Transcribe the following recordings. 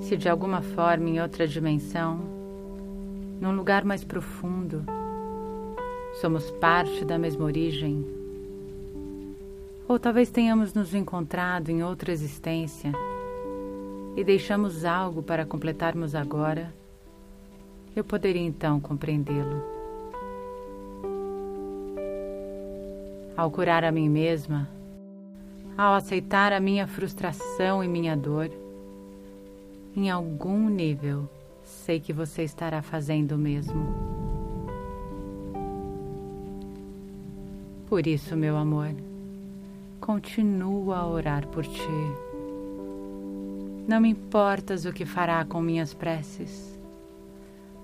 Se de alguma forma em outra dimensão, num lugar mais profundo, somos parte da mesma origem, ou talvez tenhamos nos encontrado em outra existência e deixamos algo para completarmos agora, eu poderia então compreendê-lo. Ao curar a mim mesma, ao aceitar a minha frustração e minha dor, em algum nível sei que você estará fazendo o mesmo. Por isso, meu amor, continuo a orar por ti. Não me importas o que fará com minhas preces,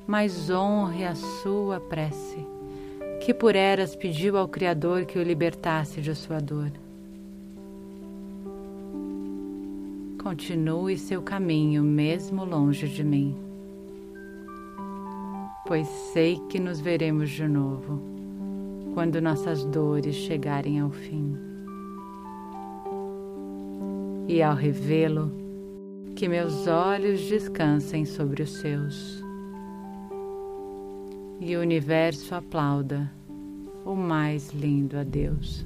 mas honre a sua prece, que por eras pediu ao Criador que o libertasse de sua dor. Continue seu caminho mesmo longe de mim, pois sei que nos veremos de novo quando nossas dores chegarem ao fim. E ao revê-lo, que meus olhos descansem sobre os seus. E o universo aplauda o mais lindo a Deus.